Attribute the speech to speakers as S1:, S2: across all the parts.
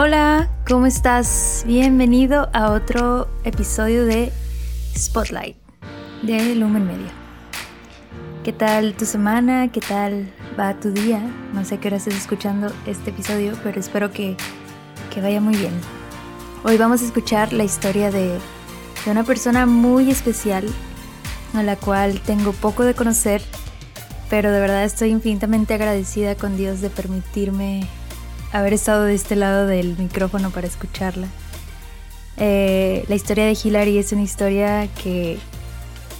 S1: Hola, ¿cómo estás? Bienvenido a otro episodio de Spotlight de Lumen Media. ¿Qué tal tu semana? ¿Qué tal va tu día? No sé qué hora estás escuchando este episodio, pero espero que, que vaya muy bien. Hoy vamos a escuchar la historia de, de una persona muy especial a la cual tengo poco de conocer, pero de verdad estoy infinitamente agradecida con Dios de permitirme haber estado de este lado del micrófono para escucharla. Eh, la historia de Hillary es una historia que,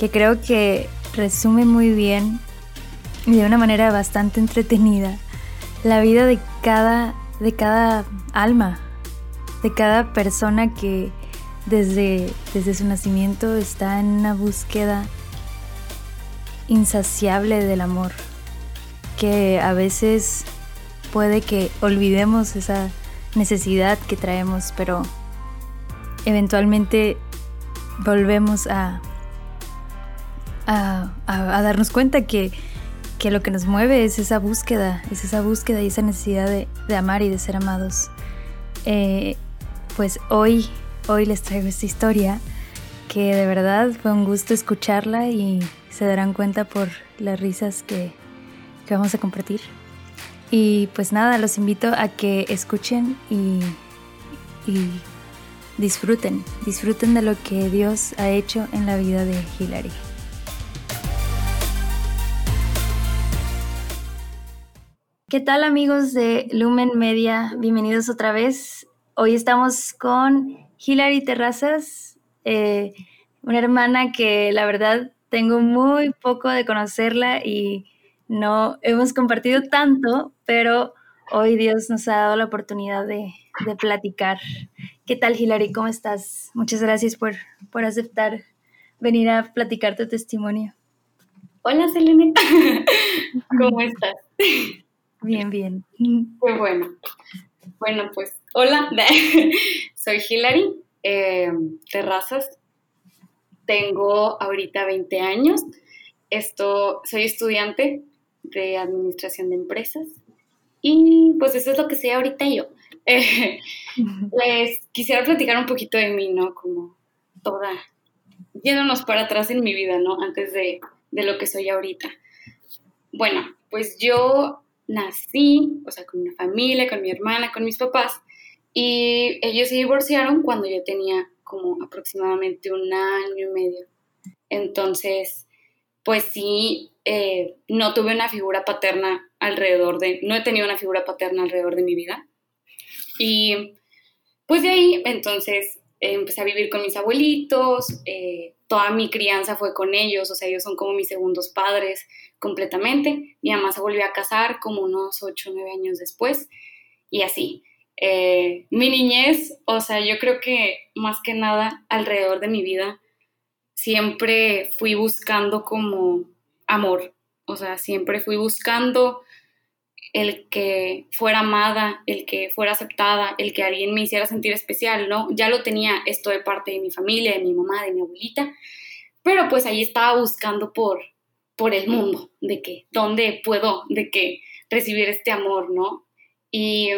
S1: que creo que resume muy bien y de una manera bastante entretenida la vida de cada, de cada alma, de cada persona que desde, desde su nacimiento está en una búsqueda insaciable del amor, que a veces puede que olvidemos esa necesidad que traemos, pero eventualmente volvemos a, a, darnos cuenta que, lo que nos mueve es esa búsqueda, es esa búsqueda y esa necesidad de, amar y de ser amados. Eh, pues hoy, hoy les traigo esta historia que de verdad fue un gusto escucharla y se darán cuenta por las risas que, que vamos a compartir. Y pues nada, los invito a que escuchen y, y disfruten, disfruten de lo que Dios ha hecho en la vida de Hilary. ¿Qué tal amigos de Lumen Media? Bienvenidos otra vez. Hoy estamos con Hilary Terrazas, eh, una hermana que la verdad tengo muy poco de conocerla y no hemos compartido tanto, pero hoy Dios nos ha dado la oportunidad de, platicar. ¿Qué tal, Hilary? ¿Cómo estás? Muchas gracias por, por aceptar venir a platicar tu testimonio.
S2: Hola, Selene. ¿Cómo estás?
S1: Bien, bien.
S2: Qué bueno. Bueno, pues, hola. Soy Hilary eh, Terrazas. Tengo ahorita 20 años. Esto, soy estudiante de Administración de Empresas. Y pues eso es lo que sé ahorita yo. pues quisiera platicar un poquito de mí, ¿no? Como toda, yéndonos para atrás en mi vida, ¿no? Antes de, de lo que soy ahorita. Bueno, pues yo nací, o sea, con una familia, con mi hermana, con mis papás, y ellos se divorciaron cuando yo tenía como aproximadamente un año y medio. Entonces, pues sí, eh, no tuve una figura paterna alrededor de, no he tenido una figura paterna alrededor de mi vida. Y pues de ahí, entonces, empecé a vivir con mis abuelitos, eh, toda mi crianza fue con ellos, o sea, ellos son como mis segundos padres completamente. Mi mamá se volvió a casar como unos 8 o 9 años después y así. Eh, mi niñez, o sea, yo creo que más que nada alrededor de mi vida, siempre fui buscando como amor, o sea, siempre fui buscando el que fuera amada, el que fuera aceptada, el que alguien me hiciera sentir especial, ¿no? Ya lo tenía esto de parte de mi familia, de mi mamá, de mi abuelita, pero pues ahí estaba buscando por, por el mundo, de que, ¿dónde puedo, de que recibir este amor, ¿no? Y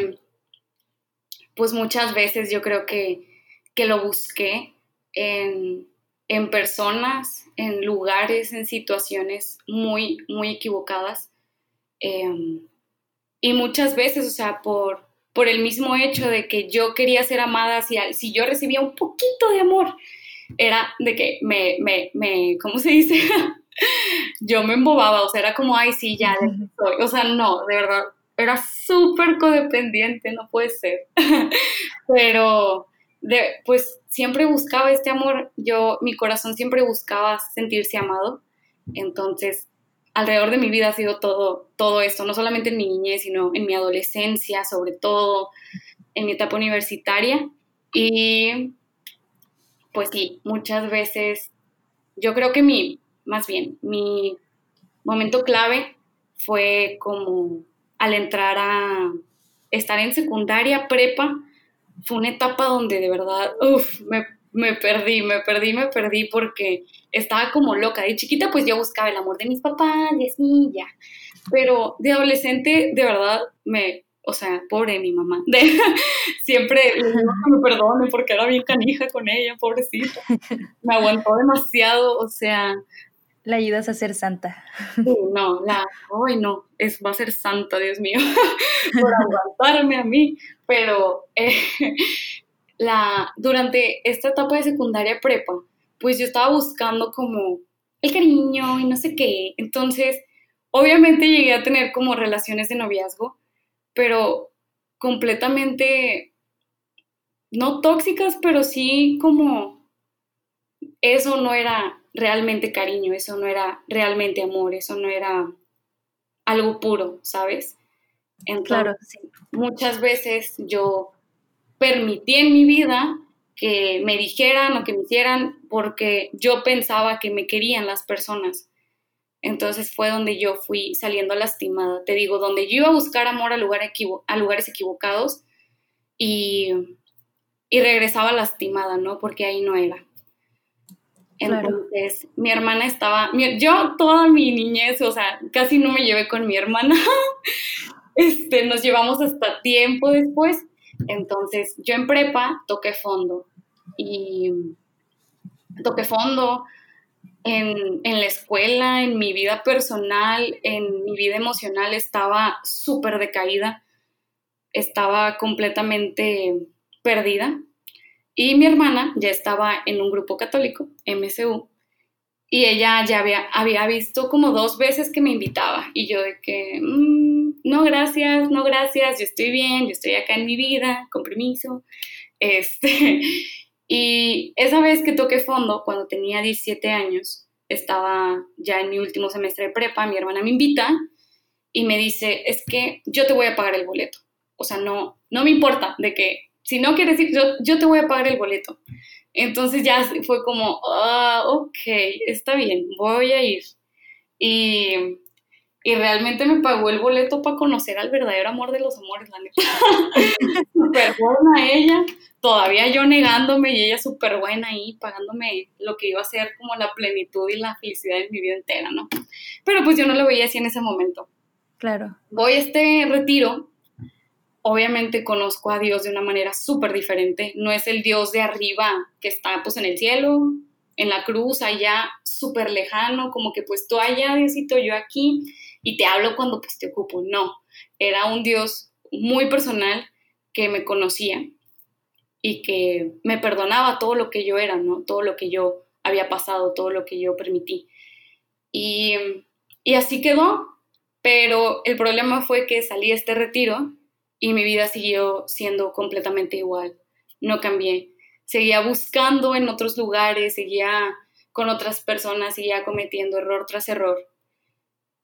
S2: pues muchas veces yo creo que, que lo busqué en, en personas, en lugares, en situaciones muy, muy equivocadas. Em, y muchas veces, o sea, por, por el mismo hecho de que yo quería ser amada, si, si yo recibía un poquito de amor, era de que me, me, me ¿cómo se dice? yo me embobaba, o sea, era como, ay, sí, ya, soy. O sea, no, de verdad, era súper codependiente, no puede ser. Pero pues siempre buscaba este amor, yo, mi corazón siempre buscaba sentirse amado, entonces alrededor de mi vida ha sido todo, todo esto, no solamente en mi niñez, sino en mi adolescencia, sobre todo en mi etapa universitaria, y pues sí, muchas veces, yo creo que mi, más bien, mi momento clave fue como al entrar a estar en secundaria, prepa, fue una etapa donde de verdad, uff, me, me, perdí, me perdí, me perdí porque estaba como loca. De chiquita pues yo buscaba el amor de mis papás y así, ya. Pero de adolescente, de verdad, me, o sea, pobre mi mamá. siempre le digo que me perdone porque era bien canija con ella, pobrecita. Me aguantó demasiado, o sea.
S1: La ayudas a ser santa.
S2: no, la, ay no, es, va a ser santa, Dios mío, por aguantarme a mí. Pero eh, la, durante esta etapa de secundaria prepa, pues yo estaba buscando como el cariño y no sé qué. Entonces, obviamente llegué a tener como relaciones de noviazgo, pero completamente, no tóxicas, pero sí como eso no era realmente cariño, eso no era realmente amor, eso no era algo puro, ¿sabes?
S1: claro, sí.
S2: muchas veces yo permití en mi vida que me dijeran o que me hicieran porque yo pensaba que me querían las personas. Entonces fue donde yo fui saliendo lastimada. Te digo, donde yo iba a buscar amor a, a lugares equivocados y, y, regresaba lastimada, ¿no? Porque ahí no era. Entonces, mi hermana estaba, yo toda mi niñez, o sea, casi no me llevé con mi hermana. este, nos llevamos hasta tiempo después. Entonces, yo en prepa toqué fondo y toqué fondo, en, la escuela, en mi vida personal, en mi vida emocional estaba súper decaída, estaba completamente perdida. Y mi hermana ya estaba en un grupo católico, MSU, y ella ya había, había visto como dos veces que me invitaba y yo de que, mm, no, gracias, no, gracias, yo estoy bien, yo estoy acá en mi vida, con permiso. Este, y esa vez que toqué fondo, cuando tenía 17 años, estaba ya en mi último semestre de prepa, mi hermana me invita y me dice, es que yo te voy a pagar el boleto. O sea, no, no me importa de que, si no quieres ir, yo, yo te voy a pagar el boleto. Entonces ya fue como, ah, ok, está bien, voy a ir. Y y realmente me pagó el boleto para conocer al verdadero amor de los amores, la neta. súper buena ella, todavía yo negándome y ella súper buena ahí, pagándome lo que iba a ser como la plenitud y la felicidad de mi vida entera, ¿no? Pero pues yo no lo veía así en ese momento.
S1: Claro.
S2: Voy a este retiro, obviamente conozco a Dios de una manera súper diferente, no es el Dios de arriba que está pues en el cielo, en la cruz, allá súper lejano, como que pues tú allá, Diosito, yo aquí y te hablo cuando pues te ocupo. No, era un Dios muy personal que me conocía y que me perdonaba todo lo que yo era, ¿no? Todo lo que yo había pasado, todo lo que yo permití. Y, y así quedó, pero el problema fue que salí a este retiro y mi vida siguió siendo completamente igual. No cambié. Seguía buscando en otros lugares, seguía con otras personas, seguía cometiendo error tras error.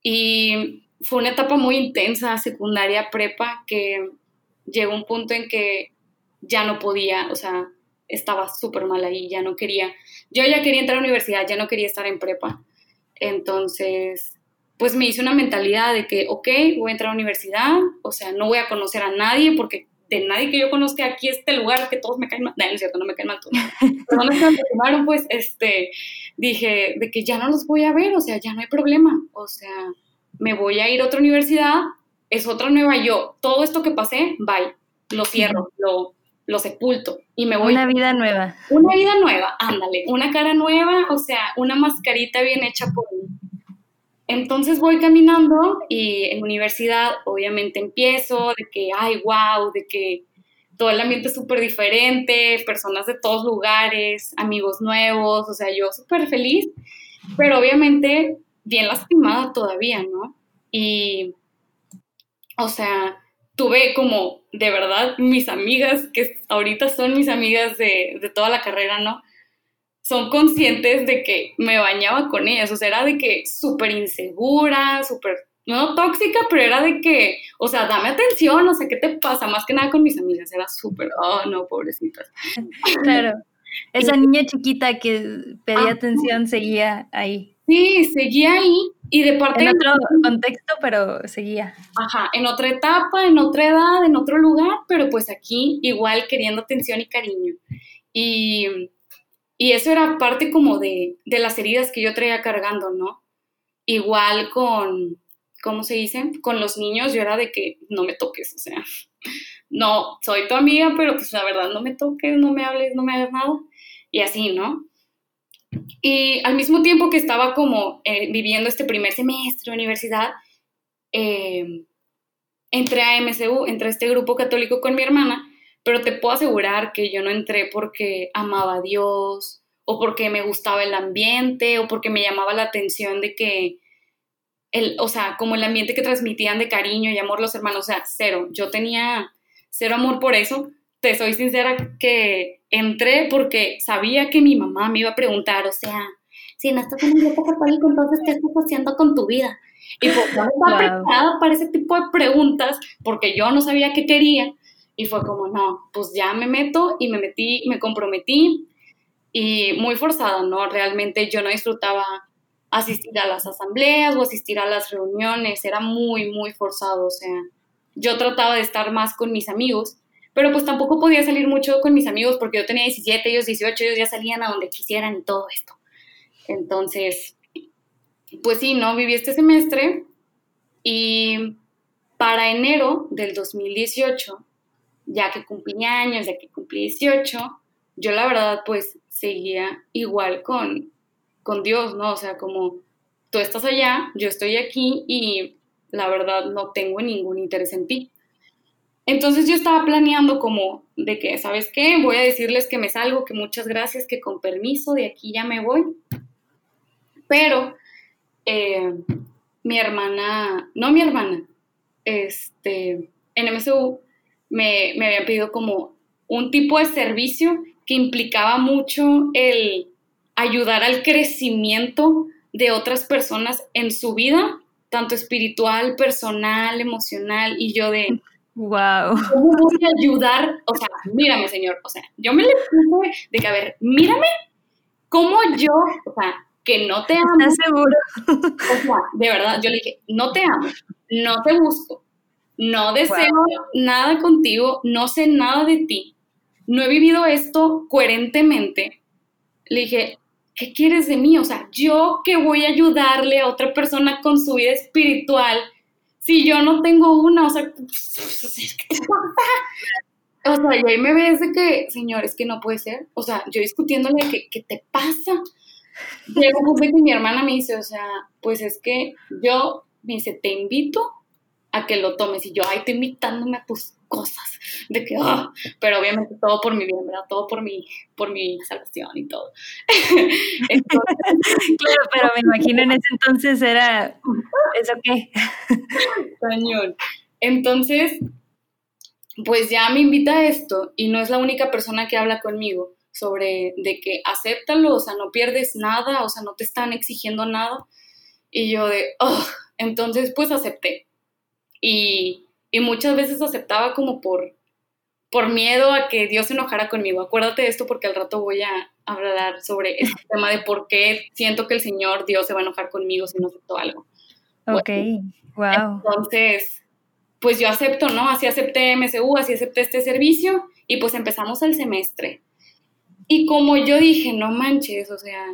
S2: Y fue una etapa muy intensa, secundaria, prepa, que llegó un punto en que ya no podía, o sea, estaba súper mal ahí, ya no quería, yo ya quería entrar a la universidad, ya no quería estar en prepa. Entonces, pues me hice una mentalidad de que, ok, voy a entrar a la universidad, o sea, no voy a conocer a nadie porque de nadie que yo conozca aquí este lugar que todos me caen mal, no, no es cierto, no me caen mal todos. Personas que me tomaron, pues, este, dije, de que ya no los voy a ver, o sea, ya no hay problema, o sea, me voy a ir a otra universidad, es otra nueva yo, todo esto que pasé, bye, lo cierro, lo, lo sepulto y me voy.
S1: Una vida nueva.
S2: Una vida nueva, ándale, una cara nueva, o sea, una mascarita bien hecha por mí. Entonces voy caminando y en universidad obviamente empiezo de que, ay, wow, de que todo el ambiente es súper diferente, personas de todos lugares, amigos nuevos, o sea, yo súper feliz, pero obviamente bien lastimada todavía, ¿no? Y, o sea, tuve como, de verdad, mis amigas, que ahorita son mis amigas de, de toda la carrera, ¿no? Son conscientes de que me bañaba con ellas, o sea, era de que súper insegura, súper no tóxica, pero era de que, o sea, dame atención, o sea, ¿qué te pasa? Más que nada con mis amigas, era súper, oh, no, pobrecitas.
S1: Claro, esa niña chiquita que pedía atención seguía ahí.
S2: Sí, seguía ahí y de parte...
S1: En otro contexto, pero seguía.
S2: Ajá, en otra etapa, en otra edad, en otro lugar, pero pues aquí igual queriendo atención y cariño. Y, y eso era parte como de, de las heridas que yo traía cargando, ¿no? Igual con ¿cómo se dice? Con los niños yo era de que no me toques, o sea, no, soy tu amiga, pero pues la verdad no me toques, no me hables, no me hagas nada. Y así, ¿no? Y al mismo tiempo que estaba como eh, viviendo este primer semestre de universidad, eh, entré a MCU, entré a este grupo católico con mi hermana, pero te puedo asegurar que yo no entré porque amaba a Dios o porque me gustaba el ambiente o porque me llamaba la atención de que, el, o sea, como el ambiente que transmitían de cariño y amor los hermanos, o sea, cero. Yo tenía cero amor por eso. Te soy sincera que entré porque sabía que mi mamá me iba a preguntar, o sea, si no estás en un grupo católico, entonces, ¿qué estás haciendo con tu vida? Y pues no estaba preparada para ese tipo de preguntas porque yo no sabía qué quería. Y fue como, no, pues ya me meto y me metí, me comprometí y muy forzada, ¿no? Realmente yo no disfrutaba asistir a las asambleas o asistir a las reuniones, era muy, muy forzado, o sea, yo trataba de estar más con mis amigos, pero pues tampoco podía salir mucho con mis amigos porque yo tenía 17, ellos 18, ellos ya salían a donde quisieran y todo esto. Entonces, pues sí, ¿no? Viví este semestre y para enero del 2018, ya que cumplí años, ya que cumplí 18, yo la verdad pues seguía igual con, con Dios, ¿no? O sea, como tú estás allá, yo estoy aquí y la verdad no tengo ningún interés en ti. Entonces yo estaba planeando como de que, ¿sabes qué? Voy a decirles que me salgo, que muchas gracias, que con permiso de aquí ya me voy. Pero eh, mi hermana, no mi hermana, este, en MSU me, me habían pedido como un tipo de servicio que implicaba mucho el ayudar al crecimiento de otras personas en su vida, tanto espiritual, personal, emocional, y yo de...
S1: Wow.
S2: ¿Cómo voy a ayudar? O sea, mírame, señor. O sea, yo me le puse de que, a ver, mírame cómo yo, o sea, que no te amo.
S1: ¿Estás seguro?
S2: O sea, de verdad, yo le dije, no te amo, no te busco, no deseo nada contigo, no sé nada de ti, no he vivido esto coherentemente, le dije, ¿qué quieres de mí? O sea, yo que voy a ayudarle a otra persona con su vida espiritual si yo no tengo una, o sea, ¿qué te pasa? O sea, y ahí me ves de que, señor, es que no puede ser. O sea, yo discutiéndole que, ¿qué te pasa? Luego de que mi hermana me dice, o sea, pues es que yo, me dice, te invito a que lo tomes. Y yo, ay, estoy invitándome a tus cosas, de que, ah, pero obviamente todo por mi bien, ¿verdad? Todo por mi, por mi salvación y todo.
S1: claro, pero me imagino en ese entonces era, ¿eso qué?
S2: Cañón. Entonces, pues ya me invita a esto y no es la única persona que habla conmigo sobre de que acéptalo, o sea, no pierdes nada, o sea, no te están exigiendo nada. Y yo de, oh, entonces pues acepté. Y y muchas veces aceptaba como por, por miedo a que Dios se enojara conmigo. Acuérdate de esto porque al rato voy a hablar sobre este tema de por qué siento que el Señor Dios se va a enojar conmigo si no acepto algo.
S1: Ok, wow.
S2: Entonces, pues yo acepto, ¿no? Así acepté MSU, así acepté este servicio y pues empezamos el semestre. Y como yo dije, no manches, o sea,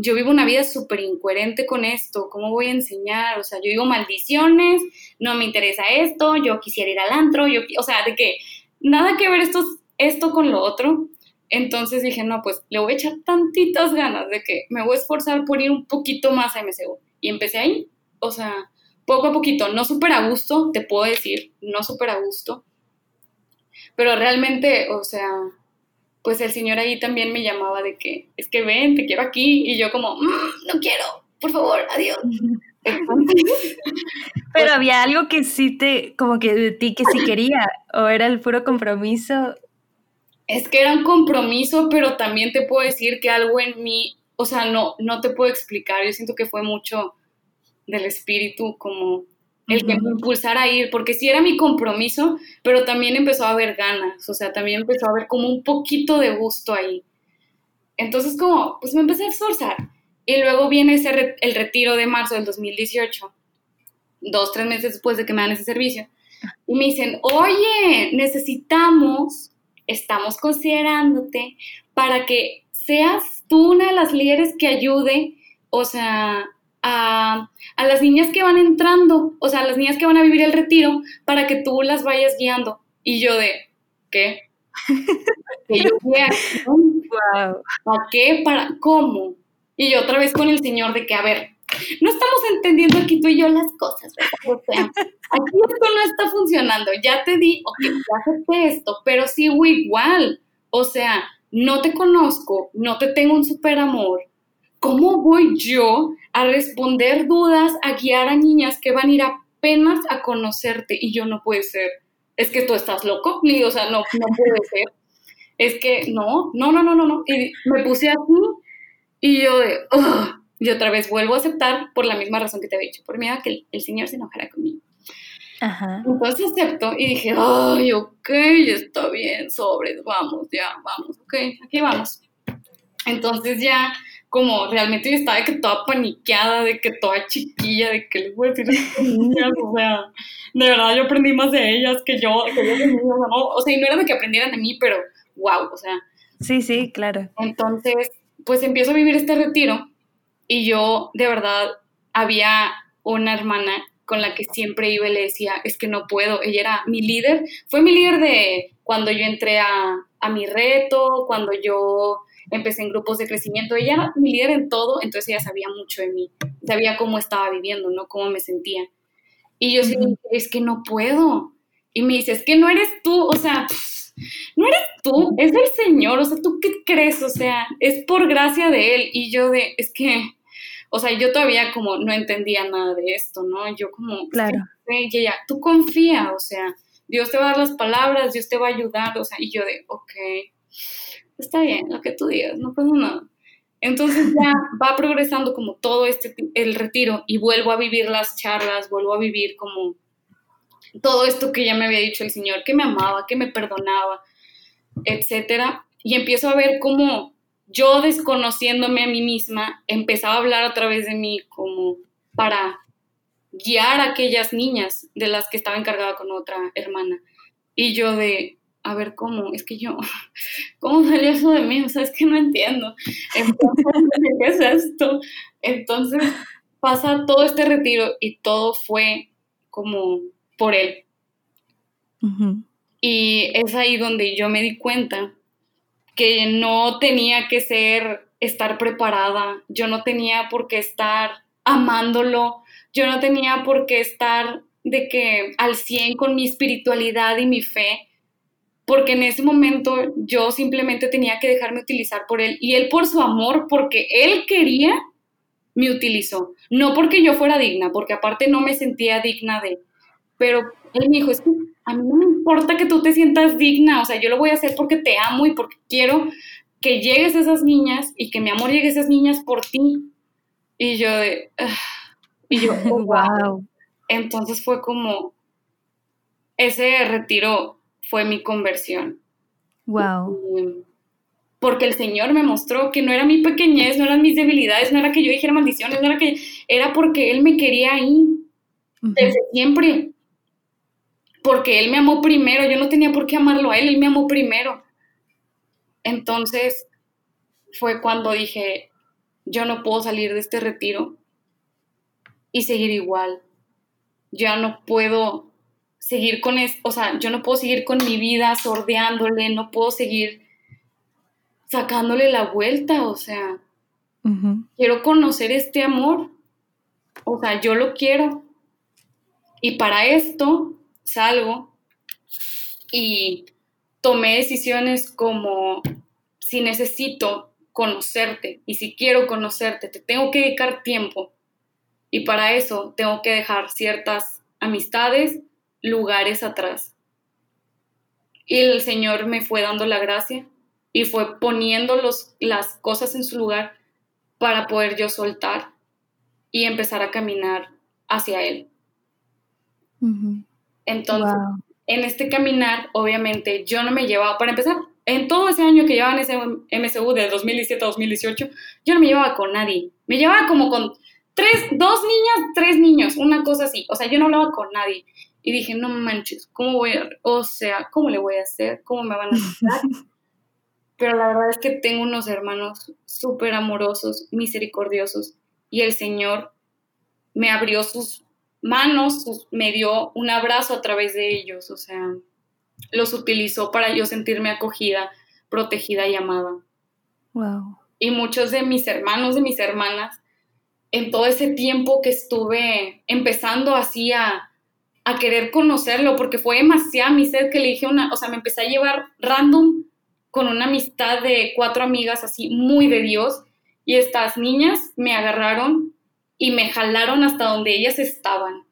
S2: yo vivo una vida súper incoherente con esto, ¿cómo voy a enseñar? O sea, yo digo maldiciones, no me interesa esto, yo quisiera ir al antro, yo, o sea, de que nada que ver esto, esto con lo otro. Entonces dije, no, pues le voy a echar tantitas ganas de que me voy a esforzar por ir un poquito más a MCU. Y empecé ahí, o sea, poco a poquito, no súper a gusto, te puedo decir, no súper a gusto, pero realmente, o sea, pues el señor ahí también me llamaba de que, es que ven, te quiero aquí, y yo como, mm, no quiero, por favor, adiós.
S1: Pero había algo que sí te, como que de ti que sí quería, o era el puro compromiso.
S2: Es que era un compromiso, pero también te puedo decir que algo en mí, o sea, no, no te puedo explicar, yo siento que fue mucho del espíritu como el que me impulsara a ir, porque sí era mi compromiso, pero también empezó a haber ganas, o sea, también empezó a haber como un poquito de gusto ahí. Entonces, como, pues me empecé a esforzar. Y luego viene ese el retiro de marzo del 2018, dos, tres meses después de que me dan ese servicio, y me dicen, oye, necesitamos, estamos considerándote para que seas tú una de las líderes que ayude, o sea, a, a, las niñas que van entrando, o sea, a las niñas que van a vivir el retiro, para que tú las vayas guiando. Y yo de, ¿qué? que yo wow. ¿Para qué? ¿Para cómo? Y yo otra vez con el señor de que, a ver, no estamos entendiendo aquí tú y yo las cosas, O sea, aquí esto no está funcionando. Ya te di, ok, ya acepté esto, pero sigo igual. O sea, no te conozco, no te tengo un super amor. ¿Cómo voy yo a responder dudas, a guiar a niñas que van a ir apenas a conocerte? Y yo no puede ser. Es que tú estás loco. o sea, no, no puede ser. Es que no, no, no, no, no, no. Y me puse así y yo de, y otra vez vuelvo a aceptar por la misma razón que te había dicho, por miedo a que el, Señor se enojara conmigo. Ajá. Entonces acepto y dije, ay, ok, está bien, sobres, vamos, ya, vamos, ok, aquí vamos. Entonces ya, como realmente yo estaba de que toda paniqueada, de que toda chiquilla, de que les voy a decir a niñas, o sea, de verdad yo aprendí más de ellas que yo, que yo de ¿no? O sea, y no era de que aprendieran de mí, pero wow, o sea.
S1: Sí, sí, claro.
S2: Entonces, pues empiezo a vivir este retiro y yo de verdad había una hermana con la que siempre iba y le decía, es que no puedo, ella era mi líder, fue mi líder de cuando yo entré a, a mi reto, cuando yo empecé en grupos de crecimiento, ella era mi líder en todo, entonces ella sabía mucho de mí, sabía cómo estaba viviendo, ¿no? Cómo me sentía. Y yo sí dije, es que no puedo. Y me dice, es que no eres tú, o sea, no eres tú, es el Señor, o sea, ¿tú qué crees? O sea, es por gracia de Él. Y yo de, es que, o sea, yo todavía como no entendía nada de esto, ¿no? Yo como,
S1: claro.
S2: Y ella, tú confía, o sea, Dios te va a dar las palabras, Dios te va a ayudar, o sea, y yo de, ok, está bien, lo que tú digas, no pasa nada. Entonces ya va progresando como todo este, el retiro y vuelvo a vivir las charlas, vuelvo a vivir como todo esto que ya me había dicho el Señor, que me amaba, que me perdonaba, etcétera, y empiezo a ver cómo yo desconociéndome a mí misma, empezaba a hablar a través de mí como para guiar a aquellas niñas de las que estaba encargada con otra hermana. Y yo de, a ver, ¿cómo? Es que yo, ¿cómo salió eso de mí? O sea, es que no entiendo. Entonces, ¿qué es esto? Entonces pasa todo este retiro y todo fue como por él. Y es ahí donde yo me di cuenta que no tenía que ser, estar preparada, yo no tenía por qué estar amándolo, yo no tenía por qué estar de que al 100 con mi espiritualidad y mi fe, porque en ese momento yo simplemente tenía que dejarme utilizar por él y él por su amor, porque él quería, me utilizó, no porque yo fuera digna, porque aparte no me sentía digna de, pero él me dijo, es que a mí no me importa que tú te sientas digna, o sea, yo lo voy a hacer porque te amo y porque quiero que llegues a esas niñas y que mi amor llegue a esas niñas por ti. Y yo de, ah", y yo, wow. Entonces fue como, ese retiro fue mi conversión.
S1: Wow.
S2: porque el Señor me mostró que no era mi pequeñez, no eran mis debilidades, no era que yo dijera maldiciones, no era que, era porque Él me quería ahí. Desde siempre porque él me amó primero, yo no tenía por qué amarlo a él, él me amó primero. Entonces fue cuando dije, yo no puedo salir de este retiro y seguir igual. Ya no puedo seguir con esto, o sea, yo no puedo seguir con mi vida sordeándole, no puedo seguir sacándole la vuelta, o sea, quiero conocer este amor, o sea, yo lo quiero. Y para esto salgo y tomé decisiones como si necesito conocerte y si quiero conocerte, te tengo que dedicar tiempo y para eso tengo que dejar ciertas amistades, lugares atrás. Y el Señor me fue dando la gracia y fue poniendo los, las cosas en su lugar para poder yo soltar y empezar a caminar hacia Él. Entonces, en este caminar, obviamente, yo no me llevaba, para empezar, en todo ese año que llevaba en ese MSU de 2017 a 2018, yo no me llevaba con nadie. Me llevaba como con tres, dos niñas, tres niños, una cosa así. O sea, yo no hablaba con nadie. Y dije, no manches, ¿cómo voy a, o sea, cómo le voy a hacer? ¿Cómo me van a ayudar? Pero la verdad es que tengo unos hermanos súper amorosos, misericordiosos, y el Señor me abrió sus manos, me dio un abrazo a través de ellos, o sea, los utilizó para yo sentirme acogida, protegida y amada.
S1: Wow.
S2: Y muchos de mis hermanos, de mis hermanas, en todo ese tiempo que estuve empezando así a, a querer conocerlo, porque fue demasiada mi sed que le dije una, o sea, me empecé a llevar random con una amistad de cuatro amigas así muy de Dios y estas niñas me agarraron y me jalaron hasta donde ellas estaban.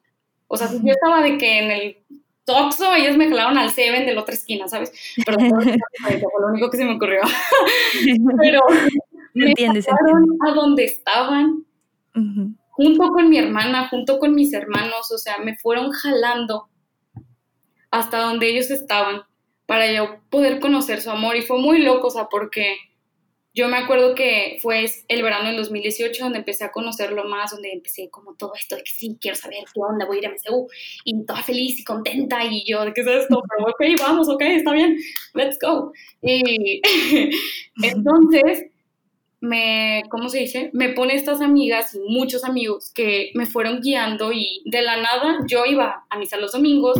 S2: O sea, yo estaba de que en el Toxo, ellas me jalaron al Seven de la otra esquina, ¿sabes? Pero fue lo único que se me ocurrió. Pero me jalaron a donde estaban, junto con mi hermana, junto con mis hermanos, o sea, me fueron jalando hasta donde ellos estaban para yo poder conocer su amor. Y fue muy loco, o sea, porque yo me acuerdo que fue el verano del 2018 donde empecé a conocerlo más, donde empecé como todo esto de que sí, quiero saber qué onda, voy a ir a MSU, y toda feliz y contenta, y yo, ¿de qué es esto? Pero ok, vamos, ok, está bien, let's go. Y entonces, me, ¿cómo se dice? Me pone estas amigas y muchos amigos que me fueron guiando y de la nada yo iba a misa los domingos,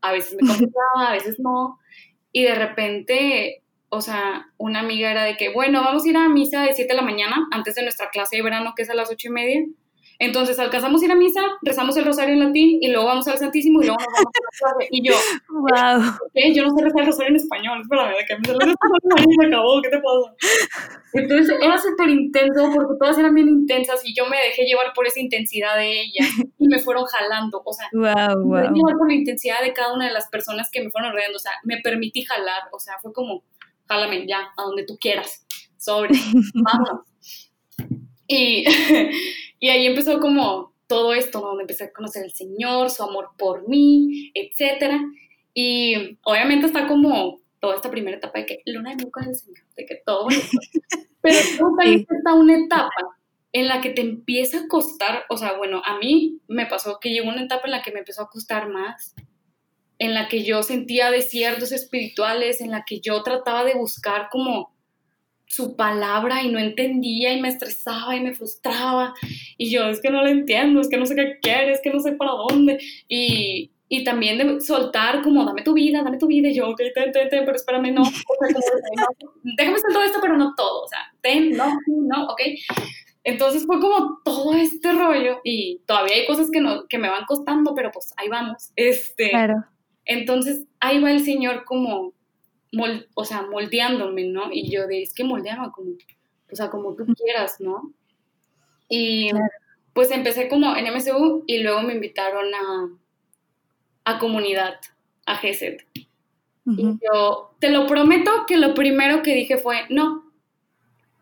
S2: a veces me contestaba, a veces no, y de repente o sea, una amiga era de que, bueno, vamos a ir a misa de 7 de la mañana, antes de nuestra clase de verano, que es a las 8 y media. Entonces alcanzamos a ir a misa, rezamos el rosario en latín y luego vamos al Santísimo y luego nos vamos a la clase. Y yo,
S1: wow.
S2: yo no sé rezar el rosario en español, espérame, de que me se acabó, ¿qué te pasa? Entonces era súper intenso porque todas eran bien intensas y yo me dejé llevar por esa intensidad de ellas y me fueron jalando, o sea,
S1: wow, wow.
S2: me dejé llevar por la intensidad de cada una de las personas que me fueron rodeando, o sea, me permití jalar, o sea, fue como jálame ya, a donde tú quieras, sobre, vamos. Y, y ahí empezó como todo esto, donde empecé a conocer al Señor, su amor por mí, etc. Y obviamente está como toda esta primera etapa de que luna de con el Señor, de que todo Pero también está una etapa en la que te empieza a costar, o sea, bueno, a mí me pasó que llegó una etapa en la que me empezó a costar más en la que yo sentía desiertos espirituales, en la que yo trataba de buscar como su palabra y no entendía y me estresaba y me frustraba y yo es que no lo entiendo, es que no sé qué quiere, es que no sé para dónde y, y también de soltar como dame tu vida, dame tu vida y yo ok, ten, ten, ten, pero espérame, no, déjame hacer todo esto pero no todo, o sea, ten, no, no, ok. Entonces fue como todo este rollo y todavía hay cosas que, no, que me van costando, pero pues ahí vamos. Este,
S1: claro.
S2: Entonces ahí va el Señor como, o sea, moldeándome, ¿no? Y yo de, es que moldeaba como, o sea, como tú quieras, ¿no? Y pues empecé como en MSU y luego me invitaron a, a comunidad, a GESET. Y yo, te lo prometo que lo primero que dije fue, no,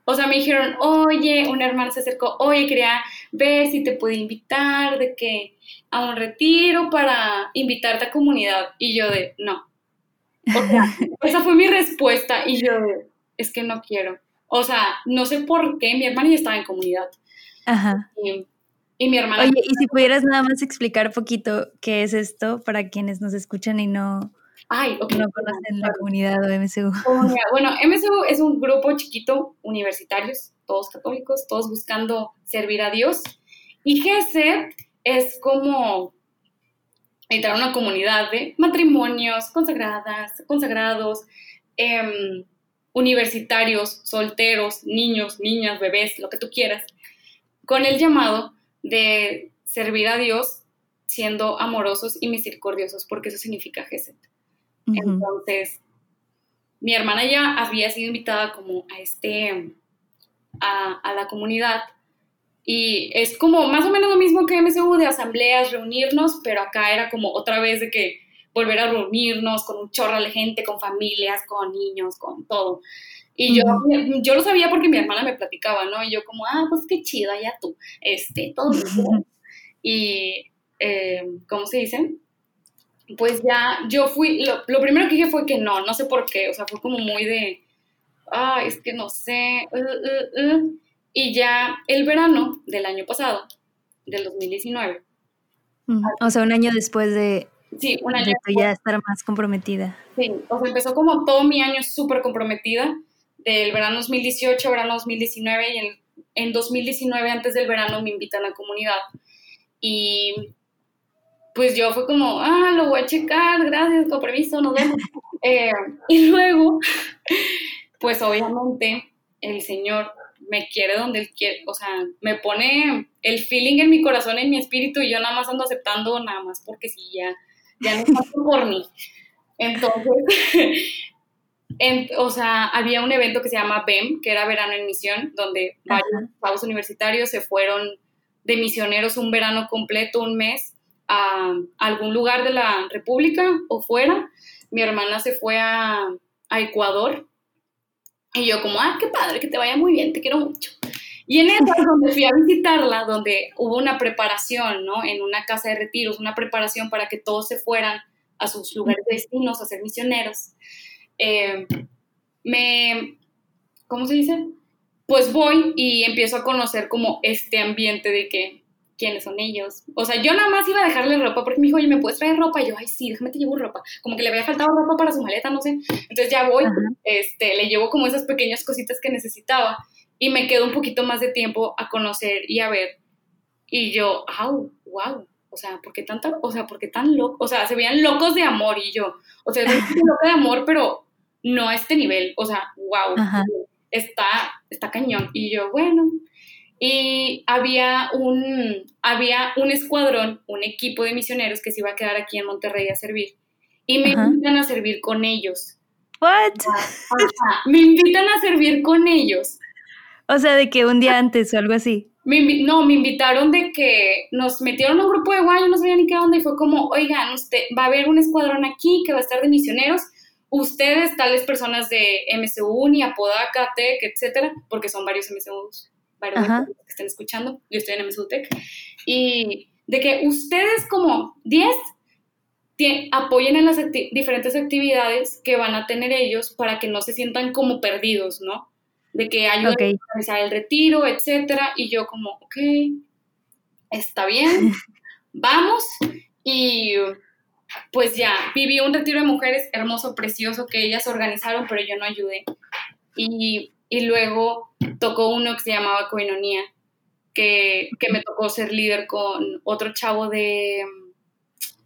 S2: o sea, me dijeron, oye, un hermano se acercó, oye, quería ver si te podía invitar de que a un retiro para invitarte a comunidad. Y yo de, no. O sea, esa fue mi respuesta y yo es que no quiero. O sea, no sé por qué, mi hermana ya estaba en comunidad.
S1: Ajá.
S2: Y, y mi hermana...
S1: Oye, y si pudieras nada más explicar un poquito qué es esto para quienes nos escuchan y no
S2: Ay.
S1: No conocen la comunidad de MSU.
S2: Bueno, MSU es un grupo chiquito, universitarios, todos católicos, todos buscando servir a Dios. Y GESET es como entrar a una comunidad de matrimonios, consagradas, consagrados, em, universitarios, solteros, niños, niñas, bebés, lo que tú quieras, con el llamado de servir a Dios siendo amorosos y misericordiosos, porque eso significa GESET. Entonces, mi hermana ya había sido invitada como a este, a, la comunidad y es como más o menos lo mismo que MSU de asambleas, reunirnos, pero acá era como otra vez de que volver a reunirnos con un chorro de gente, con familias, con niños, con todo. Y yo, yo lo sabía porque mi hermana me platicaba, ¿no? Y yo como, ah, pues qué chido, ya tú, este, todo. y, eh, ¿cómo se dice? pues ya yo fui, lo, primero que dije fue que no, no sé por qué, o sea, fue como muy de, ah, es que no sé, uh, uh, uh". Y ya el verano del año pasado, del 2019.
S1: o sea, un año después de,
S2: sí, un año
S1: de ya estar más comprometida.
S2: Sí, o sea, empezó como todo mi año súper comprometida, del verano 2018, verano 2019, y en, en 2019, antes del verano, me invitan a comunidad y pues yo fue como, ah, lo voy a checar, gracias, con permiso, nos vemos. Eh, y luego, pues obviamente el Señor me quiere donde Él quiere, o sea, me pone el feeling en mi corazón, en mi espíritu, y yo nada más ando aceptando nada más porque sí, ya, ya no paso por mí. Entonces, o sea, había un evento que se llama BEM, que era Verano en Misión, donde varios chavos universitarios se fueron de misioneros un verano completo, un mes, a, algún lugar de la República o fuera. Mi hermana se fue a, a Ecuador y yo como, ah, qué padre, que te vaya muy bien, te quiero mucho. Y en esa donde fui a visitarla, donde hubo una preparación, ¿no? En una casa de retiros, una preparación para que todos se fueran a sus lugares de destinos a ser misioneros. Eh, me, ¿cómo se dice? Pues voy y empiezo a conocer como este ambiente de que quiénes son ellos. O sea, yo nada más iba a dejarle ropa porque me dijo, oye, ¿me puedes traer ropa? Y yo, ay, sí, déjame te llevo ropa. Como que le había faltado ropa para su maleta, no sé. Entonces ya voy, este, le llevo como esas pequeñas cositas que necesitaba y me quedo un poquito más de tiempo a conocer y a ver. Y yo, wow, wow. O sea, ¿por qué tanta, o sea, ¿por qué tan loco? O sea, se veían locos de amor y yo, o sea, es loco de amor, pero no a este nivel. O sea, wow, está, está cañón. Y yo, bueno, y había un, había un escuadrón, un equipo de misioneros que se iba a quedar aquí en Monterrey a servir. Y me invitan a servir con ellos.
S1: ¿What?
S2: me invitan a servir con ellos.
S1: O sea, de que un día antes o algo así.
S2: no, me invitaron de que nos metieron a un grupo de guay, no sabía ni qué onda, y fue como, oigan, usted, va a haber un escuadrón aquí que va a estar de misioneros, ustedes, tales personas de MSU, ni Apodaca, TEC, etcétera, porque son varios MSUs que estén escuchando, yo estoy en MSUTEC, y de que ustedes como 10 apoyen en las diferentes actividades que van a tener ellos para que no se sientan como perdidos, ¿no? De que ayuden a organizar el retiro, etcétera, y yo como, ok, está bien, vamos, y pues ya, viví un retiro de mujeres hermoso, precioso, que ellas organizaron, pero yo no ayudé. Y y luego tocó uno que se llamaba Coinonía, que, me tocó ser líder con otro chavo de mm,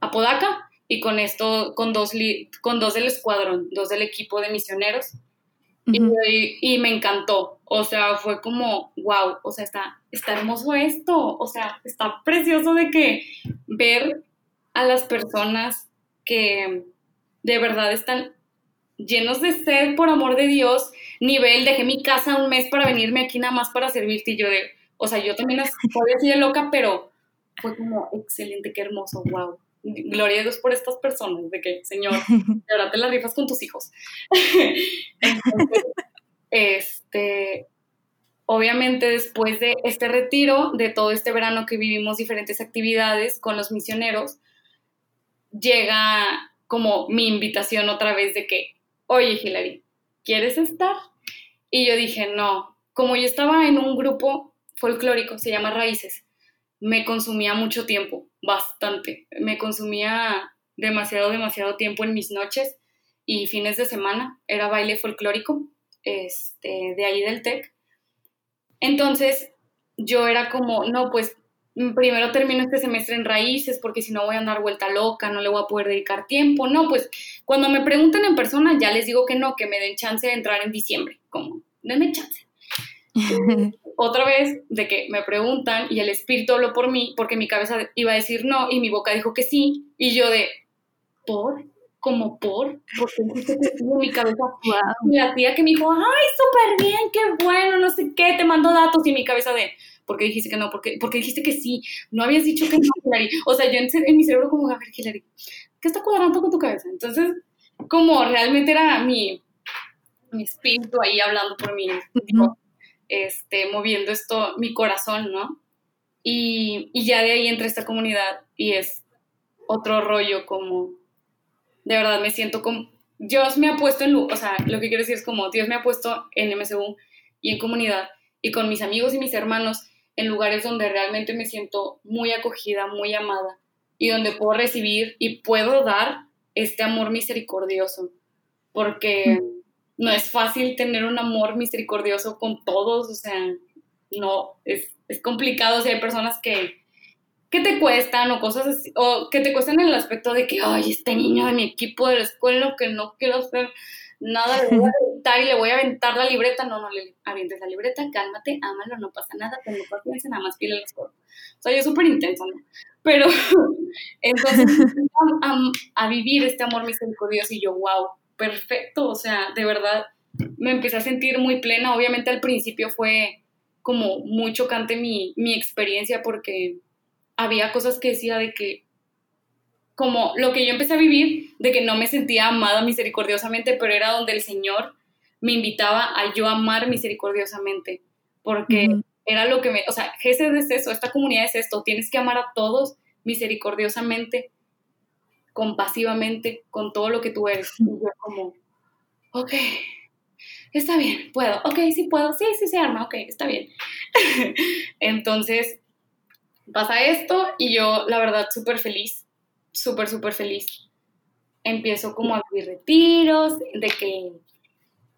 S2: Apodaca y con esto, con dos, con dos del escuadrón, dos del equipo de misioneros. y, me encantó, o sea, fue como, wow, o sea, está, está hermoso esto, o sea, está precioso de que ver a las personas que de verdad están llenos de sed por amor de Dios, nivel, dejé mi casa un mes para venirme aquí nada más para servirte y yo de, o sea, yo también podía así de loca, pero fue como excelente, qué hermoso, wow. Gloria a Dios por estas personas, de que, Señor, de verdad te las rifas con tus hijos. Entonces, este, obviamente después de este retiro, de todo este verano que vivimos diferentes actividades con los misioneros, llega como mi invitación otra vez de que, oye Hilary, ¿quieres estar? Y yo dije, no, como yo estaba en un grupo folclórico, se llama Raíces, me consumía mucho tiempo, bastante, me consumía demasiado, demasiado tiempo en mis noches y fines de semana, era baile folclórico, este, de ahí del TEC. Entonces, yo era como, no, pues primero termino este semestre en raíces porque si no voy a andar vuelta loca, no le voy a poder dedicar tiempo. No, pues cuando me pregunten en persona ya les digo que no, que me den chance de entrar en diciembre, como, denme chance. Otra vez de que me preguntan y el espíritu habló por mí porque mi cabeza iba a decir no y mi boca dijo que sí y yo de, ¿por? como por, porque mi cabeza, y la tía que me dijo, ay, súper bien, qué bueno, no sé qué, te mando datos, y mi cabeza de, ¿por qué dijiste que no? ¿Por qué, porque dijiste que sí? No habías dicho que no, Hilary. O sea, yo en, mi cerebro como, a ver, Hilary, ¿qué está cuadrando con tu cabeza? Entonces, como realmente era mi, mi espíritu ahí hablando por mí, este, moviendo esto, mi corazón, ¿no? Y, y ya de ahí entra esta comunidad y es otro rollo como de verdad me siento como, Dios me ha puesto en, o sea, lo que quiero decir es como, Dios me ha puesto en MSU y en comunidad y con mis amigos y mis hermanos en lugares donde realmente me siento muy acogida, muy amada y donde puedo recibir y puedo dar este amor misericordioso, porque mm. no es fácil tener un amor misericordioso con todos, o sea, no, es, es complicado, si hay personas que que te cuestan o cosas así, o que te cuestan en el aspecto de que, ay, este niño de mi equipo de la escuela que no quiero hacer nada, a y le voy a aventar la libreta. No, no le avientes la libreta, cálmate, ámalo, no pasa nada, tengo paciencia, nada más pile las cosas. O sea, yo súper intensa, ¿no? Pero entonces a, a, vivir este amor misericordioso y yo, wow, perfecto, o sea, de verdad me empecé a sentir muy plena. Obviamente al principio fue como muy chocante mi, mi experiencia porque había cosas que decía de que como lo que yo empecé a vivir, de que no me sentía amada misericordiosamente, pero era donde el Señor me invitaba a yo amar misericordiosamente, porque era lo que me, o sea, GESED es eso, esta comunidad es esto, tienes que amar a todos misericordiosamente, compasivamente, con todo lo que tú eres. Y yo como, ok, está bien, puedo, ok, sí puedo, sí, sí se arma, ok, está bien. Entonces, pasa esto y yo, la verdad, súper feliz súper, súper feliz. Empiezo como a vivir retiros, de que...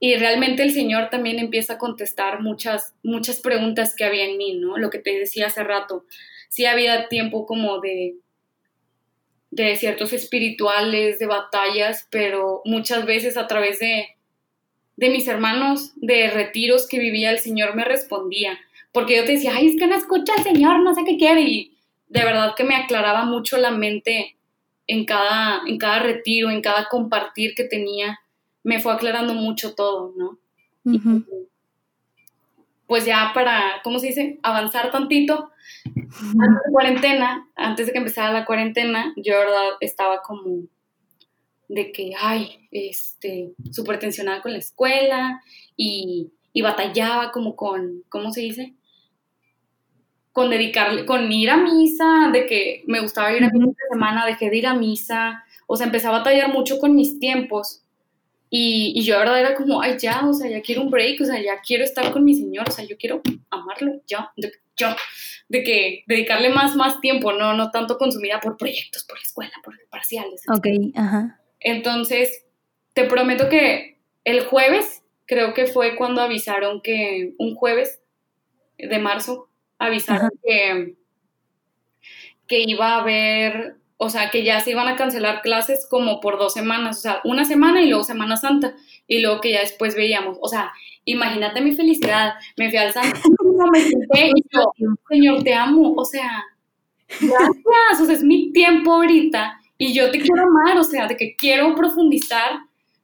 S2: Y realmente el Señor también empieza a contestar muchas, muchas preguntas que había en mí, ¿no? Lo que te decía hace rato. Sí había tiempo como de, de desiertos espirituales, de batallas, pero muchas veces a través de, de mis hermanos, de retiros que vivía, el Señor me respondía. Porque yo te decía, ay, es que no escucha al Señor, no sé qué quiere. Y de verdad que me aclaraba mucho la mente en cada, en cada retiro, en cada compartir que tenía, me fue aclarando mucho todo, ¿no? pues ya para, ¿cómo se dice? Avanzar tantito, antes de cuarentena, antes de que empezara la cuarentena, yo, verdad, estaba como de que, ay, este, súper tensionada con la escuela y, y batallaba como con, ¿cómo se dice? con dedicarle, con ir a misa, de que me gustaba ir a misa de semana, dejé de ir a misa, o sea, empecé a batallar mucho con mis tiempos. Y, y yo, la verdad, era como, ay, ya, o sea, ya quiero un break, o sea, ya quiero estar con mi Señor, o sea, yo quiero amarlo, ya, de, yo, de que dedicarle más, más tiempo, no, no tanto consumida por proyectos, por escuela, por parciales.
S1: Ok, ajá.
S2: Entonces, te prometo que el jueves, creo que fue cuando avisaron que un jueves de marzo avisaron que, que iba a haber, o sea, que ya se iban a cancelar clases como por dos semanas, o sea, una semana y luego Semana Santa, y luego que ya después veíamos, o sea, imagínate mi felicidad, me fui al santo, me senté y yo, Señor, te amo, o sea, gracias, o sea, es mi tiempo ahorita y yo te quiero amar, o sea, de que quiero profundizar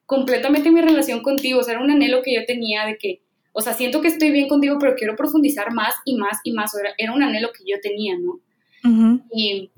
S2: completamente mi relación contigo, o sea, era un anhelo que yo tenía de que o sea, siento que estoy bien contigo, pero quiero profundizar más y más y más. Era, un anhelo que yo tenía, ¿no? Y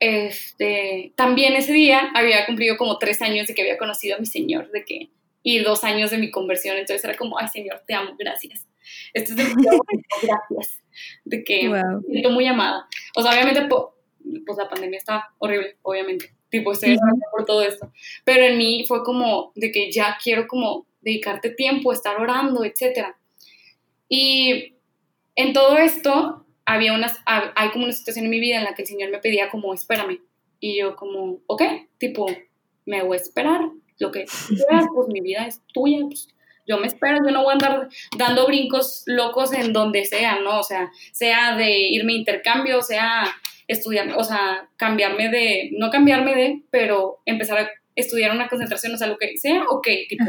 S2: este, también ese día había cumplido como tres años de que había conocido a mi Señor, de que, y dos años de mi conversión. Entonces era como, ay, Señor, te amo, gracias. Esto es demasiado gracias. De que me siento muy amada. O sea, obviamente, pues la pandemia está horrible, obviamente. Tipo, estoy por todo esto. Pero en mí fue como de que ya quiero como dedicarte tiempo, estar orando, etc. Y en todo esto había unas, hay como una situación en mi vida en la que el Señor me pedía como, espérame. Y yo como, ok, tipo, me voy a esperar, lo que quieras, pues mi vida es tuya, pues yo me espero, yo no voy a andar dando brincos locos en donde sea, ¿no? O sea, sea de irme a intercambio, sea estudiar, o sea, cambiarme de, no cambiarme de, pero empezar a estudiar una concentración, o sea, lo que sea, ok, tipo,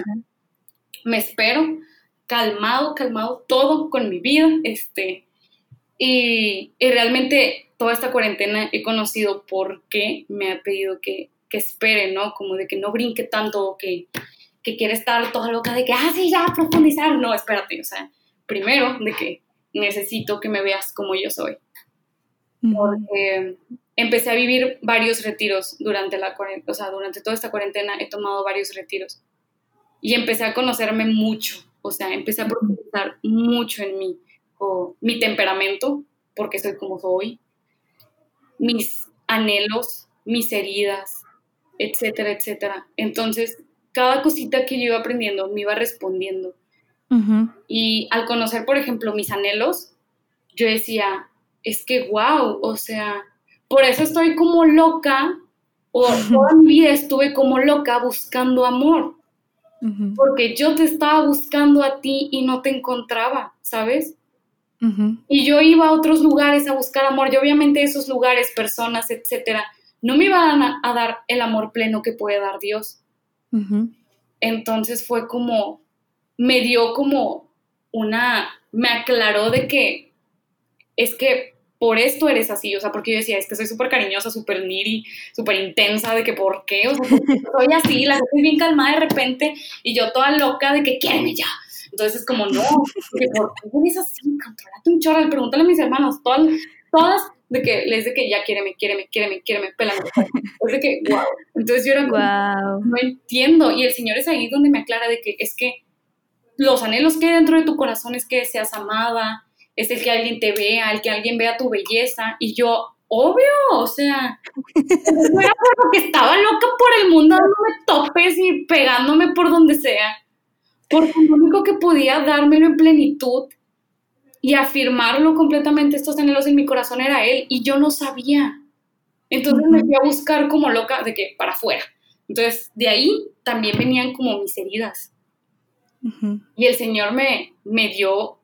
S2: me espero, calmado, calmado, todo con mi vida, este, y, realmente toda esta cuarentena he conocido por qué me ha pedido que, que espere, ¿no? Como de que no brinque tanto, que, que quiere estar toda loca de que, ah, sí, ya, profundizar. No, espérate, o sea, primero de que necesito que me veas como yo soy. Porque empecé a vivir varios retiros durante la cuarentena, o sea, durante toda esta cuarentena he tomado varios retiros y empecé a conocerme mucho, o sea, empecé a profundizar mucho en mí, o mi temperamento, porque soy como soy, mis anhelos, mis heridas, etcétera, etcétera. Entonces, cada cosita que yo iba aprendiendo me iba respondiendo. Y al conocer, por ejemplo, mis anhelos, yo decía, es que wow, o sea, por eso estoy como loca, o toda mi vida estuve como loca buscando amor, porque yo te estaba buscando a ti y no te encontraba, ¿sabes? Y yo iba a otros lugares a buscar amor y obviamente esos lugares, personas, etcétera, no me iban a, dar el amor pleno que puede dar Dios. Entonces fue como, me dio como una, me aclaró de que es que por esto eres así, o sea, porque yo decía, es que soy súper cariñosa, súper niri, súper intensa, de que por qué, o sea, soy así, la gente es bien calmada de repente y yo toda loca de que quiéreme ya. Entonces es como, no, ¿por qué eres así? Controlate un chorro, pregúntale a mis hermanos, todas, todas de que les de que ya quiéreme, quiéreme, quiéreme, quiéreme, pélame. Es de que, wow. Entonces yo era como, wow. no entiendo. Y el Señor es ahí donde me aclara de que es que los anhelos que hay dentro de tu corazón es que seas amada, es el que alguien te vea, el que alguien vea tu belleza. Y yo, obvio, o sea, no era porque estaba loca por el mundo dándome topes y pegándome por donde sea. Porque lo único que podía dármelo en plenitud y afirmarlo completamente estos anhelos en mi corazón era él y yo no sabía. Entonces me fui a buscar como loca de que para afuera. Entonces de ahí también venían como mis heridas. Y el Señor me, me dio,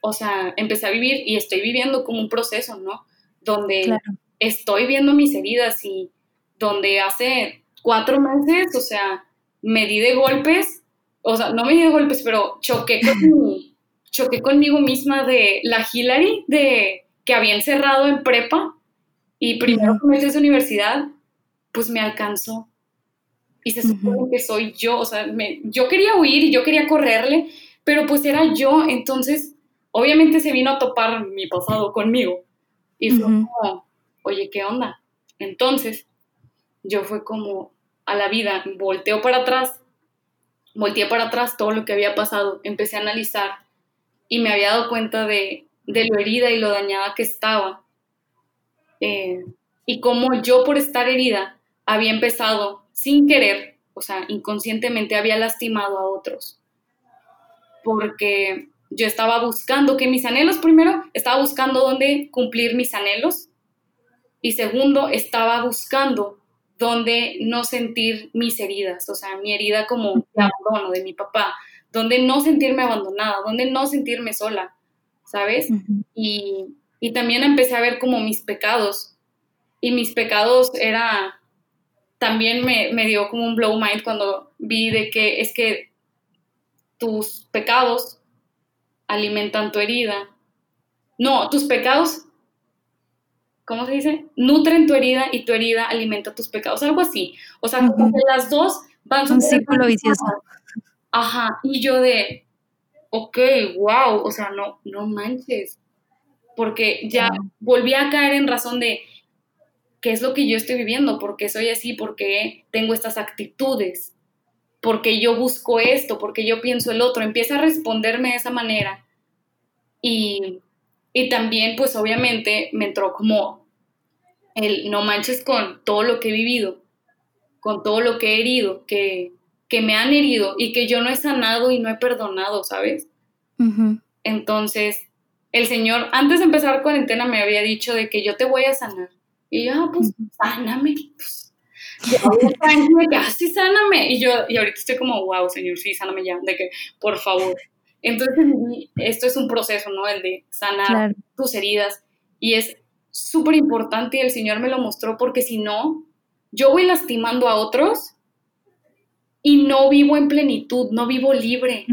S2: o sea, empecé a vivir y estoy viviendo como un proceso, ¿no? Donde estoy viendo mis heridas y donde hace cuatro meses, o sea, me di de golpes, o sea, no me di golpes, pero choqué con choqué conmigo misma de la Hillary, de que había encerrado en prepa y primero que me esa universidad, pues me alcanzó. Y se supone que soy yo, o sea, me, yo quería huir y yo quería correrle, pero pues era yo, entonces obviamente se vino a topar mi pasado conmigo. Y fue como, oye, ¿qué onda? Entonces, yo fue como a la vida, volteo para atrás, volteé para atrás todo lo que había pasado, empecé a analizar y me había dado cuenta de, lo herida y lo dañada que estaba. Eh, y como yo por estar herida había empezado sin querer, o sea, inconscientemente había lastimado a otros. Porque yo estaba buscando que mis anhelos, primero, estaba buscando dónde cumplir mis anhelos. Y segundo, estaba buscando dónde no sentir mis heridas, o sea, mi herida como de abandono de mi papá, donde no sentirme abandonada, donde no sentirme sola, ¿sabes? y, también empecé a ver como mis pecados. Y mis pecados era, también me, me dio como un blow mind cuando vi de que es que tus pecados alimentan tu herida. No, tus pecados, ¿cómo se dice? Nutren tu herida y tu herida alimenta tus pecados, algo así. O sea, como que las dos van...
S1: Un círculo vicioso.
S2: Ajá, y yo de, ok, wow, o sea, no, no manches, porque ya volví a caer en razón de qué es lo que yo estoy viviendo, por qué soy así, por qué tengo estas actitudes, porque yo busco esto, porque yo pienso el otro, empieza a responderme de esa manera. Y, y también, pues obviamente, me entró como el no manches con todo lo que he vivido, con todo lo que he herido, que que me han herido y que yo no he sanado y no he perdonado, ¿sabes? Entonces, el Señor, antes de empezar cuarentena, me había dicho de que yo te voy a sanar. Y yo, ah, pues, sáname. Pues, yo, ah, sí, sáname. Y yo, y ahorita estoy como, wow, Señor, sí, sáname ya, de que, por favor. Entonces, esto es un proceso, ¿no? El de sanar tus heridas. Y es súper importante y el Señor me lo mostró porque si no, yo voy lastimando a otros y no vivo en plenitud, no vivo libre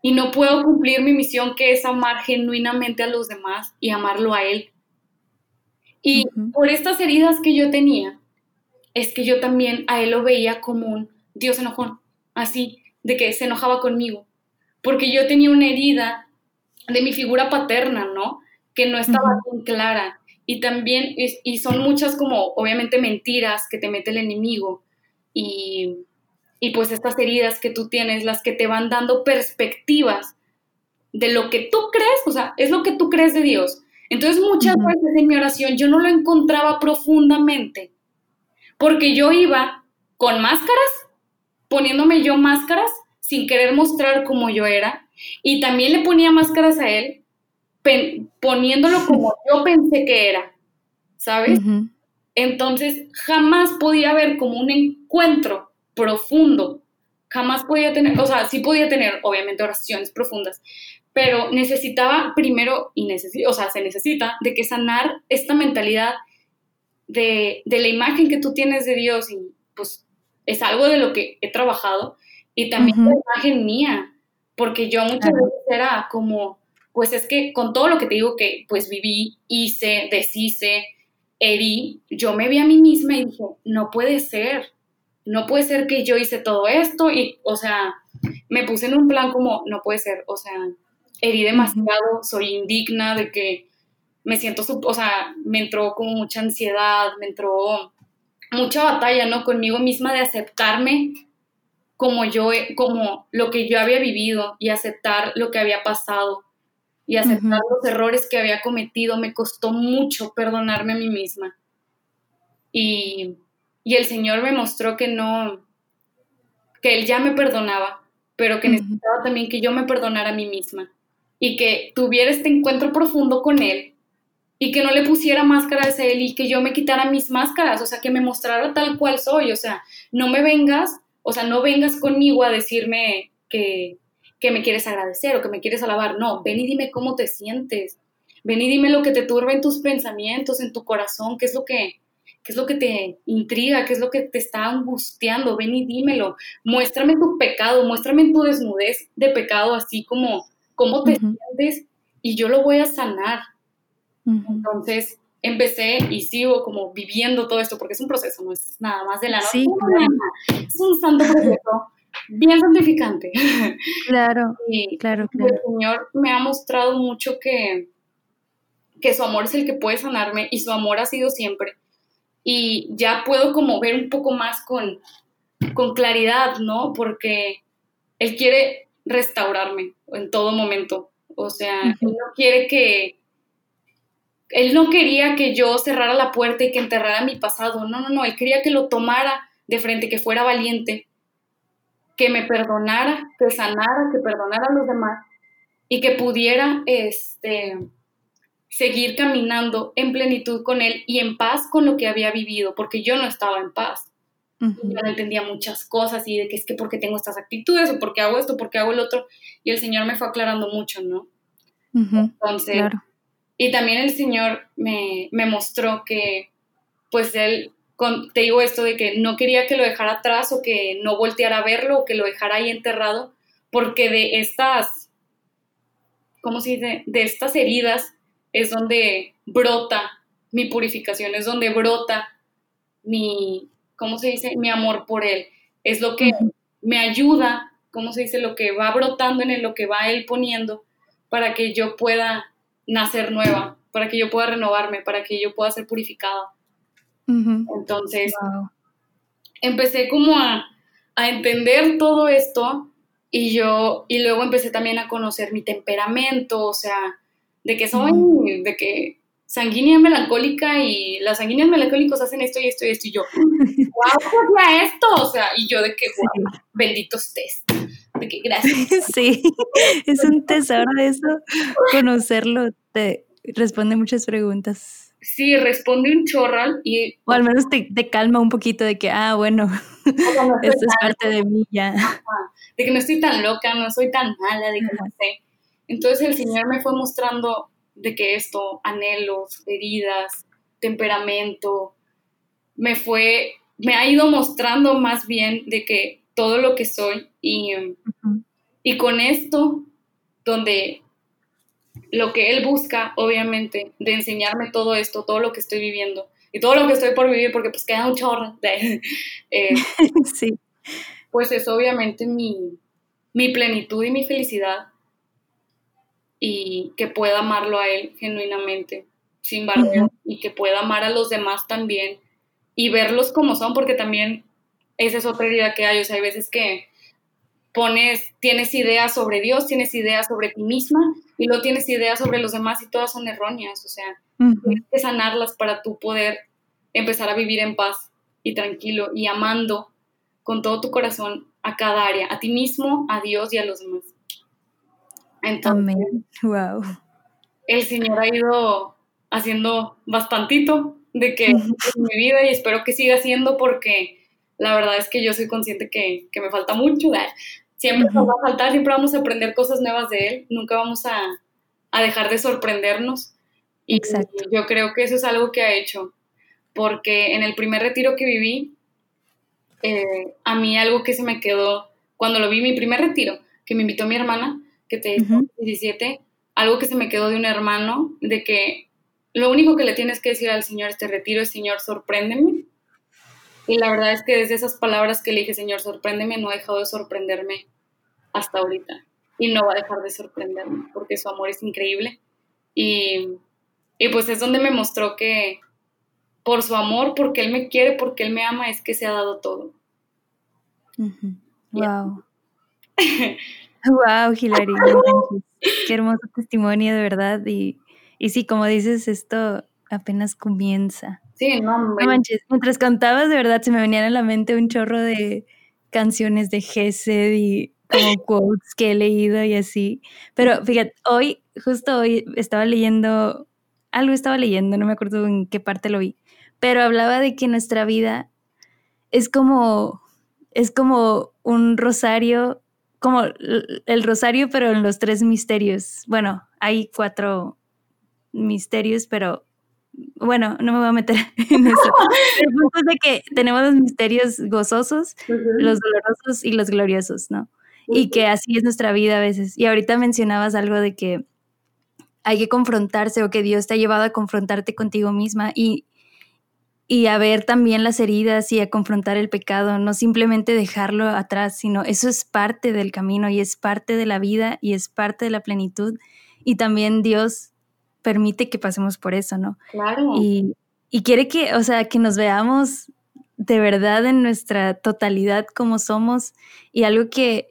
S2: y no puedo cumplir mi misión que es amar genuinamente a los demás y amarlo a Él. Y por estas heridas que yo tenía, es que yo también a Él lo veía como un Dios enojón, así, de que se enojaba conmigo, porque yo tenía una herida de mi figura paterna, ¿no? Que no estaba bien clara. Y también, y son muchas como, obviamente, mentiras que te mete el enemigo. Y y pues estas heridas que tú tienes, las que te van dando perspectivas de lo que tú crees, o sea, es lo que tú crees de Dios. Entonces muchas veces en mi oración yo no lo encontraba profundamente, porque yo iba con máscaras, poniéndome yo máscaras sin querer mostrar cómo yo era, y también le ponía máscaras a él, poniéndolo como yo pensé que era, ¿sabes? Entonces jamás podía haber como un encuentro profundo. Jamás podía tener, o sea, sí podía tener, obviamente, oraciones profundas, pero necesitaba primero, y o sea, se necesita de que sanar esta mentalidad de, la imagen que tú tienes de Dios. Y pues es algo de lo que he trabajado y también la imagen mía, porque yo muchas veces era como, pues es que con todo lo que te digo que pues viví, hice, deshice, herí, yo me vi a mí misma y dije, no puede ser, no puede ser que yo hice todo esto y, o sea, me puse en un plan como, no puede ser, o sea, herí demasiado, soy indigna de que me siento, o sea, me entró como mucha ansiedad, me entró mucha batalla, ¿no? Conmigo misma de aceptarme como yo, como lo que yo había vivido y aceptar lo que había pasado y aceptar los errores que había cometido. Me costó mucho perdonarme a mí misma. Y, y el Señor me mostró que no, que Él ya me perdonaba, pero que necesitaba también que yo me perdonara a mí misma y que tuviera este encuentro profundo con Él y que no le pusiera máscaras a Él y que yo me quitara mis máscaras, o sea, que me mostrara tal cual soy, o sea, no me vengas, o sea, no vengas conmigo a decirme que, que me quieres agradecer o que me quieres alabar, no, ven y dime cómo te sientes, ven y dime lo que te turba en tus pensamientos, en tu corazón, qué es lo que, qué es lo que te intriga, qué es lo que te está angustiando, ven y dímelo, muéstrame tu pecado, muéstrame tu desnudez de pecado, así como cómo te sientes y yo lo voy a sanar. Entonces empecé y sigo como viviendo todo esto porque es un proceso, no es nada más de la noche. Es un santo proceso bien santificante.
S1: Claro, y claro, claro.
S2: El Señor me ha mostrado mucho que, que su amor es el que puede sanarme y su amor ha sido siempre. Y ya puedo como ver un poco más con, con claridad, ¿no? Porque Él quiere restaurarme en todo momento. O sea, él no quiere que... Él no quería que yo cerrara la puerta y que enterrara mi pasado. No, no, no. Él quería que lo tomara de frente, que fuera valiente, que me perdonara, que sanara, que perdonara a los demás y que pudiera este, seguir caminando en plenitud con él y en paz con lo que había vivido, porque yo no estaba en paz. Yo no entendía muchas cosas y de que es que porque tengo estas actitudes o porque hago esto, porque hago el otro. Y el Señor me fue aclarando mucho, ¿no? Entonces, y también el Señor me, me, mostró que, pues Él, con, te digo esto de que no quería que lo dejara atrás o que no volteara a verlo o que lo dejara ahí enterrado, porque de estas, ¿cómo se dice? De estas heridas es donde brota mi purificación, es donde brota mi, ¿cómo se dice? Mi amor por Él. Es lo que me ayuda, ¿cómo se dice? Lo que va brotando en Él, lo que va Él poniendo para que yo pueda nacer nueva, para que yo pueda renovarme, para que yo pueda ser purificada. Entonces, empecé como a, a entender todo esto y yo, y luego empecé también a conocer mi temperamento, o sea, de que soy, de que sanguínea melancólica y las sanguíneas melancólicos hacen esto y esto y esto y yo, wow, ¿qué esto? O sea, y yo de que, wow, benditos test. De que gracias.
S1: Sí, es un tesoro eso, conocerlo, te responde muchas preguntas.
S2: Sí, responde un chorral y...
S1: O al menos te, calma un poquito de que, ah, bueno, esto es parte de mí ya.
S2: de que no estoy tan loca, no soy tan mala, de que no sé. Entonces el Señor me fue mostrando de que esto, anhelos, heridas, temperamento, me fue, me ha ido mostrando más bien de que todo lo que soy y, y con esto, donde lo que él busca, obviamente, de enseñarme todo esto, todo lo que estoy viviendo y todo lo que estoy por vivir, porque pues queda un chorro de, eh, sí. pues es obviamente mi, mi plenitud y mi felicidad y que pueda amarlo a él genuinamente, sin barrera, y que pueda amar a los demás también y verlos como son, porque también esa es otra idea que hay, o sea, hay veces que pones, tienes ideas sobre Dios, tienes ideas sobre ti misma y luego tienes ideas sobre los demás y todas son erróneas, o sea, tienes que sanarlas para tú poder empezar a vivir en paz y tranquilo y amando con todo tu corazón a cada área, a ti mismo, a Dios y a los demás.
S1: Entonces, Wow.
S2: El Señor ha ido haciendo bastantito de que en mi vida y espero que siga haciendo porque la verdad es que yo soy consciente que, que me falta mucho. Siempre nos va a faltar, siempre vamos a aprender cosas nuevas de él, nunca vamos a, a dejar de sorprendernos. Y Exacto. yo creo que eso es algo que ha hecho, porque en el primer retiro que viví, eh, a mí algo que se me quedó, cuando lo vi mi primer retiro, que me invitó mi hermana, que te dijo 17, algo que se me quedó de un hermano, de que lo único que le tienes que decir al Señor este retiro es, Señor, sorpréndeme. Y la verdad es que desde esas palabras que le dije, Señor, sorpréndeme, no ha dejado de sorprenderme hasta ahorita. Y no va a dejar de sorprenderme, porque su amor es increíble. Y, y pues es donde me mostró que por su amor, porque Él me quiere, porque Él me ama, es que se ha dado todo.
S1: Wow. wow, Hilary. Qué hermoso testimonio, de verdad. Y, y sí, como dices, esto apenas comienza.
S2: Sí, no,
S1: no manches. Mientras cantabas, de verdad, se me venían a la mente un chorro de canciones de Gesed y como quotes que he leído y así. Pero fíjate, hoy, justo hoy, estaba leyendo, algo estaba leyendo, no me acuerdo en qué parte lo vi, pero hablaba de que nuestra vida es como, es como un rosario como el rosario, pero en los tres misterios. Bueno, hay cuatro misterios, pero bueno, no me voy a meter en eso. El punto es de que tenemos los misterios gozosos, los dolorosos y los gloriosos, ¿no? Y que así es nuestra vida a veces. Y ahorita mencionabas algo de que hay que confrontarse o que Dios te ha llevado a confrontarte contigo misma y y a ver también las heridas y a confrontar el pecado, no simplemente dejarlo atrás, sino eso es parte del camino y es parte de la vida y es parte de la plenitud y también Dios permite que pasemos por eso, ¿no?
S2: Claro.
S1: Y, y quiere que, o sea, que nos veamos de verdad en nuestra totalidad como somos y algo que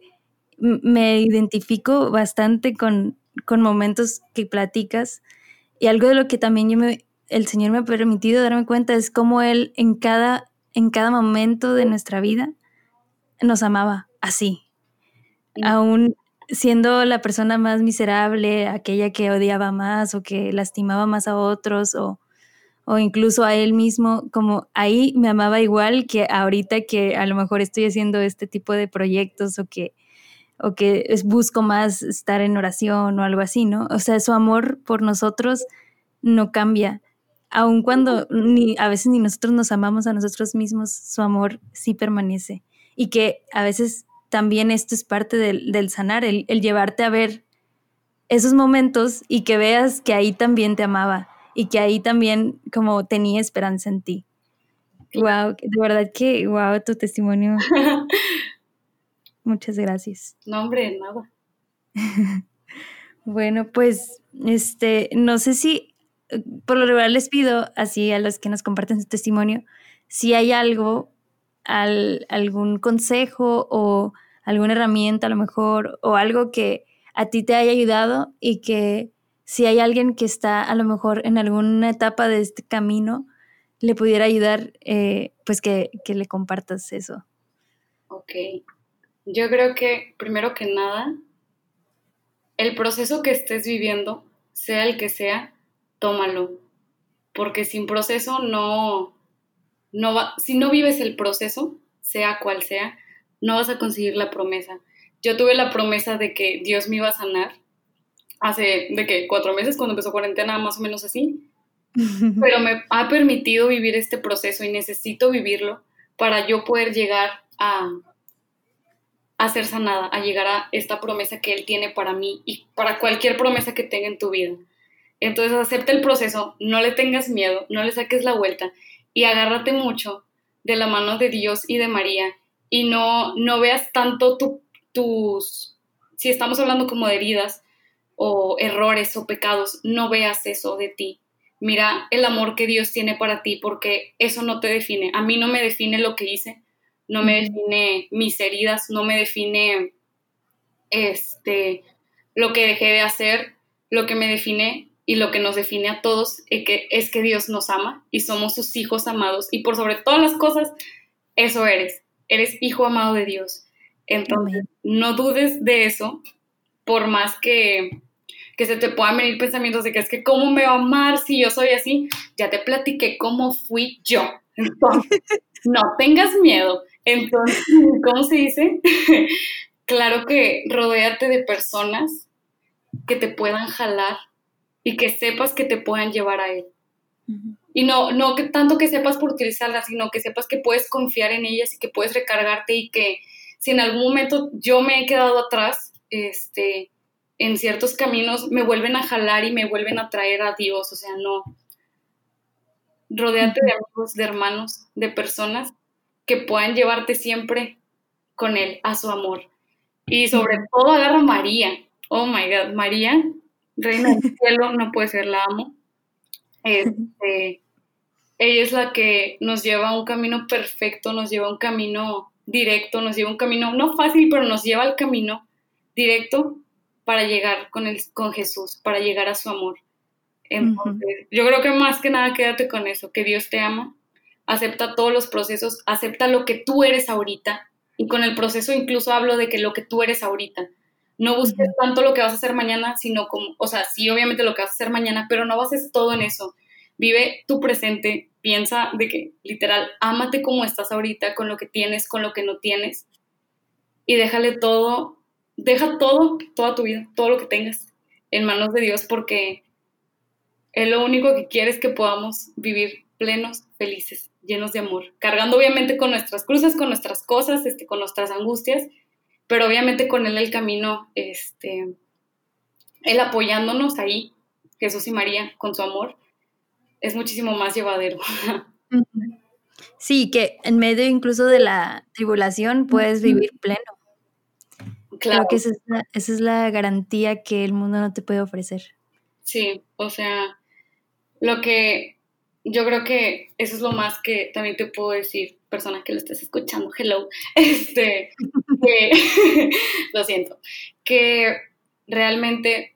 S1: me identifico bastante con, con momentos que platicas y algo de lo que también yo me el Señor me ha permitido darme cuenta es cómo Él en cada, en cada momento de nuestra vida nos amaba así. Aún siendo la persona más miserable, aquella que odiaba más o que lastimaba más a otros o, o incluso a él mismo, como ahí me amaba igual que ahorita que a lo mejor estoy haciendo este tipo de proyectos o que, o que busco más estar en oración o algo así, ¿no? O sea, su amor por nosotros no cambia aun cuando ni, a veces ni nosotros nos amamos a nosotros mismos, su amor sí permanece. Y que a veces también esto es parte del, sanar, el, llevarte a ver esos momentos y que veas que ahí también te amaba y que ahí también como tenía esperanza en ti. Wow, de verdad que wow tu testimonio. Muchas gracias.
S2: No, hombre, nada.
S1: bueno, pues este, no sé si por lo regular les pido así a los que nos comparten su testimonio, si hay algo, algún consejo o alguna herramienta a lo mejor, o algo que a ti te haya ayudado y que si hay alguien que está a lo mejor en alguna etapa de este camino, le pudiera ayudar, eh, pues que, que le compartas eso.
S2: Ok. Yo creo que primero que nada, el proceso que estés viviendo, sea el que sea, tómalo, porque sin proceso no, no va, si no vives el proceso, sea cual sea, no vas a conseguir la promesa. Yo tuve la promesa de que Dios me iba a sanar hace, de que cuatro meses, cuando empezó cuarentena, más o menos así, pero me ha permitido vivir este proceso y necesito vivirlo para yo poder llegar a, a ser sanada, a llegar a esta promesa que Él tiene para mí y para cualquier promesa que tenga en tu vida. Entonces acepta el proceso, no le tengas miedo, no le saques la vuelta y agárrate mucho de la mano de Dios y de María y no, no veas tanto tus, si estamos hablando como de heridas o errores o pecados, no veas eso de ti. Mira el amor que Dios tiene para ti porque eso no te define. A mí no me define lo que hice, no me define mis heridas, no me define este lo que dejé de hacer, lo que me define y lo que nos define a todos es que, es que Dios nos ama y somos sus hijos amados y por sobre todas las cosas, eso eres, eres hijo amado de Dios. Entonces, no dudes de eso, por más que, que se te puedan venir pensamientos de que es que cómo me va a amar si yo soy así, ya te platiqué cómo fui yo. Entonces, no tengas miedo, Entonces, ¿cómo se dice? claro que rodéate de personas que te puedan jalar y que sepas que te puedan llevar a él. Y no, no que tanto que sepas por utilizarlas, sino que sepas que puedes confiar en ellas y que puedes recargarte y que si en algún momento yo me he quedado atrás, este, en ciertos caminos, me vuelven a jalar y me vuelven a traer a Dios. O sea, no. Rodéate de amigos, de hermanos, de personas que puedan llevarte siempre con Él, a su amor. Y sobre todo agarra a María. Oh my God, María, reina del cielo, no puede ser, la amo. Este, ella es la que nos lleva a un camino perfecto, nos lleva a un camino directo, nos lleva a un camino no fácil, pero nos lleva al camino directo para llegar con, el, con Jesús, para llegar a su amor. Entonces, yo creo que más que nada quédate con eso, que Dios te ama, acepta todos los procesos, acepta lo que tú eres ahorita, y con el proceso incluso hablo de que lo que tú eres ahorita. No busques tanto lo que vas a hacer mañana, sino como, o sea, sí, obviamente lo que vas a hacer mañana, pero no bases todo en eso. Vive tu presente, piensa de que literal, ámate como estás ahorita, con lo que tienes, con lo que no tienes, y déjale todo, deja todo, toda tu vida, todo lo que tengas en manos de Dios, porque Él lo único que quiere es que podamos vivir plenos, felices, llenos de amor, cargando obviamente con nuestras cruces, con nuestras cosas, este, con nuestras angustias, pero obviamente con Él el camino, este, Él apoyándonos ahí, Jesús y María, con su amor, es muchísimo más llevadero.
S1: Sí, que en medio incluso de la tribulación puedes vivir pleno. Claro. Creo que esa es, la, esa es la garantía que el mundo no te puede ofrecer.
S2: Sí, o sea, lo que yo creo que eso es lo más que también te puedo decir, persona que lo estés escuchando, hello, este, lo siento, que realmente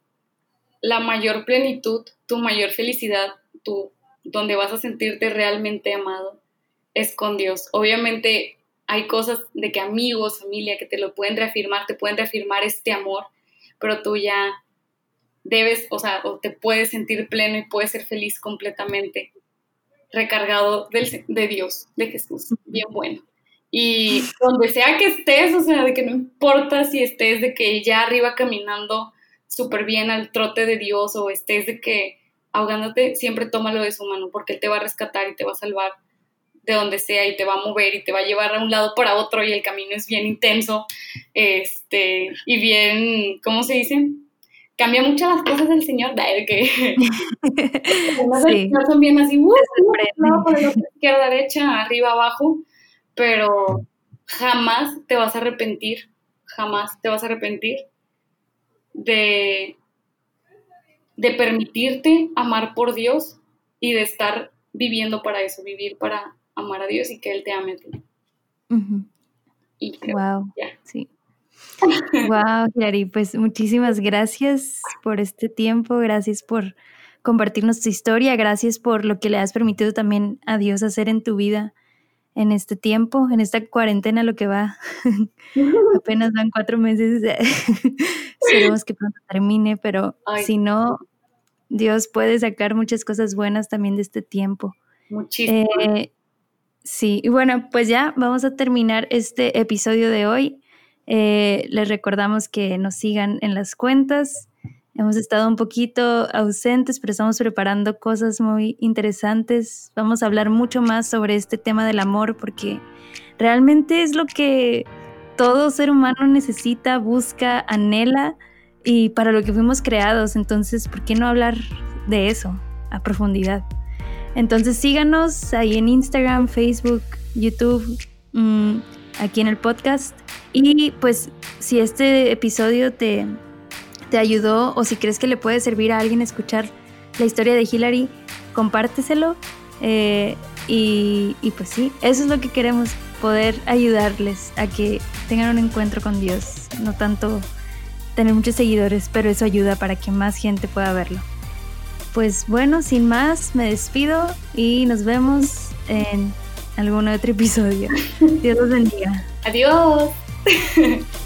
S2: la mayor plenitud, tu mayor felicidad, tu, donde vas a sentirte realmente amado, es con Dios. Obviamente hay cosas de que amigos, familia, que te lo pueden reafirmar, te pueden reafirmar este amor, pero tú ya debes, o sea, o te puedes sentir pleno y puedes ser feliz completamente recargado de Dios, de Jesús, bien bueno. Y donde sea que estés, o sea, de que no importa si estés de que ya arriba caminando súper bien al trote de Dios o estés de que ahogándote, siempre tómalo de su mano porque Él te va a rescatar y te va a salvar de donde sea y te va a mover y te va a llevar a un lado para otro y el camino es bien intenso este, y bien, ¿cómo se dice? Cambia mucho las cosas del Señor, de que sí. son bien así, uh, izquierda, derecha, arriba, abajo, pero jamás te vas a arrepentir, jamás te vas a arrepentir de, de permitirte amar por Dios y de estar viviendo para eso, vivir para amar a Dios y que Él te ame a ti.
S1: Y wow, sí. Wow, Hilary, pues muchísimas gracias por este tiempo, gracias por compartirnos tu historia, gracias por lo que le has permitido también a Dios hacer en tu vida en este tiempo, en esta cuarentena, lo que va. Apenas van cuatro meses, esperemos que pronto termine, pero si no, Dios puede sacar muchas cosas buenas también de este tiempo.
S2: Muchísimo.
S1: Eh, sí, y bueno, pues ya vamos a terminar este episodio de hoy. Eh, les recordamos que nos sigan en las cuentas. Hemos estado un poquito ausentes, pero estamos preparando cosas muy interesantes. Vamos a hablar mucho más sobre este tema del amor porque realmente es lo que todo ser humano necesita, busca, anhela y para lo que fuimos creados. Entonces, ¿por qué no hablar de eso a profundidad? Entonces síganos ahí en Instagram, Facebook, YouTube, mm, aquí en el podcast. Y pues si este episodio te, te ayudó o si crees que le puede servir a alguien escuchar la historia de Hillary, compárteselo. Eh, y, y, pues sí, eso es lo que queremos, poder ayudarles a que tengan un encuentro con Dios, no tanto tener muchos seguidores, pero eso ayuda para que más gente pueda verlo. Pues bueno, sin más, me despido y nos vemos en algún otro episodio. Dios los bendiga.
S2: Adiós.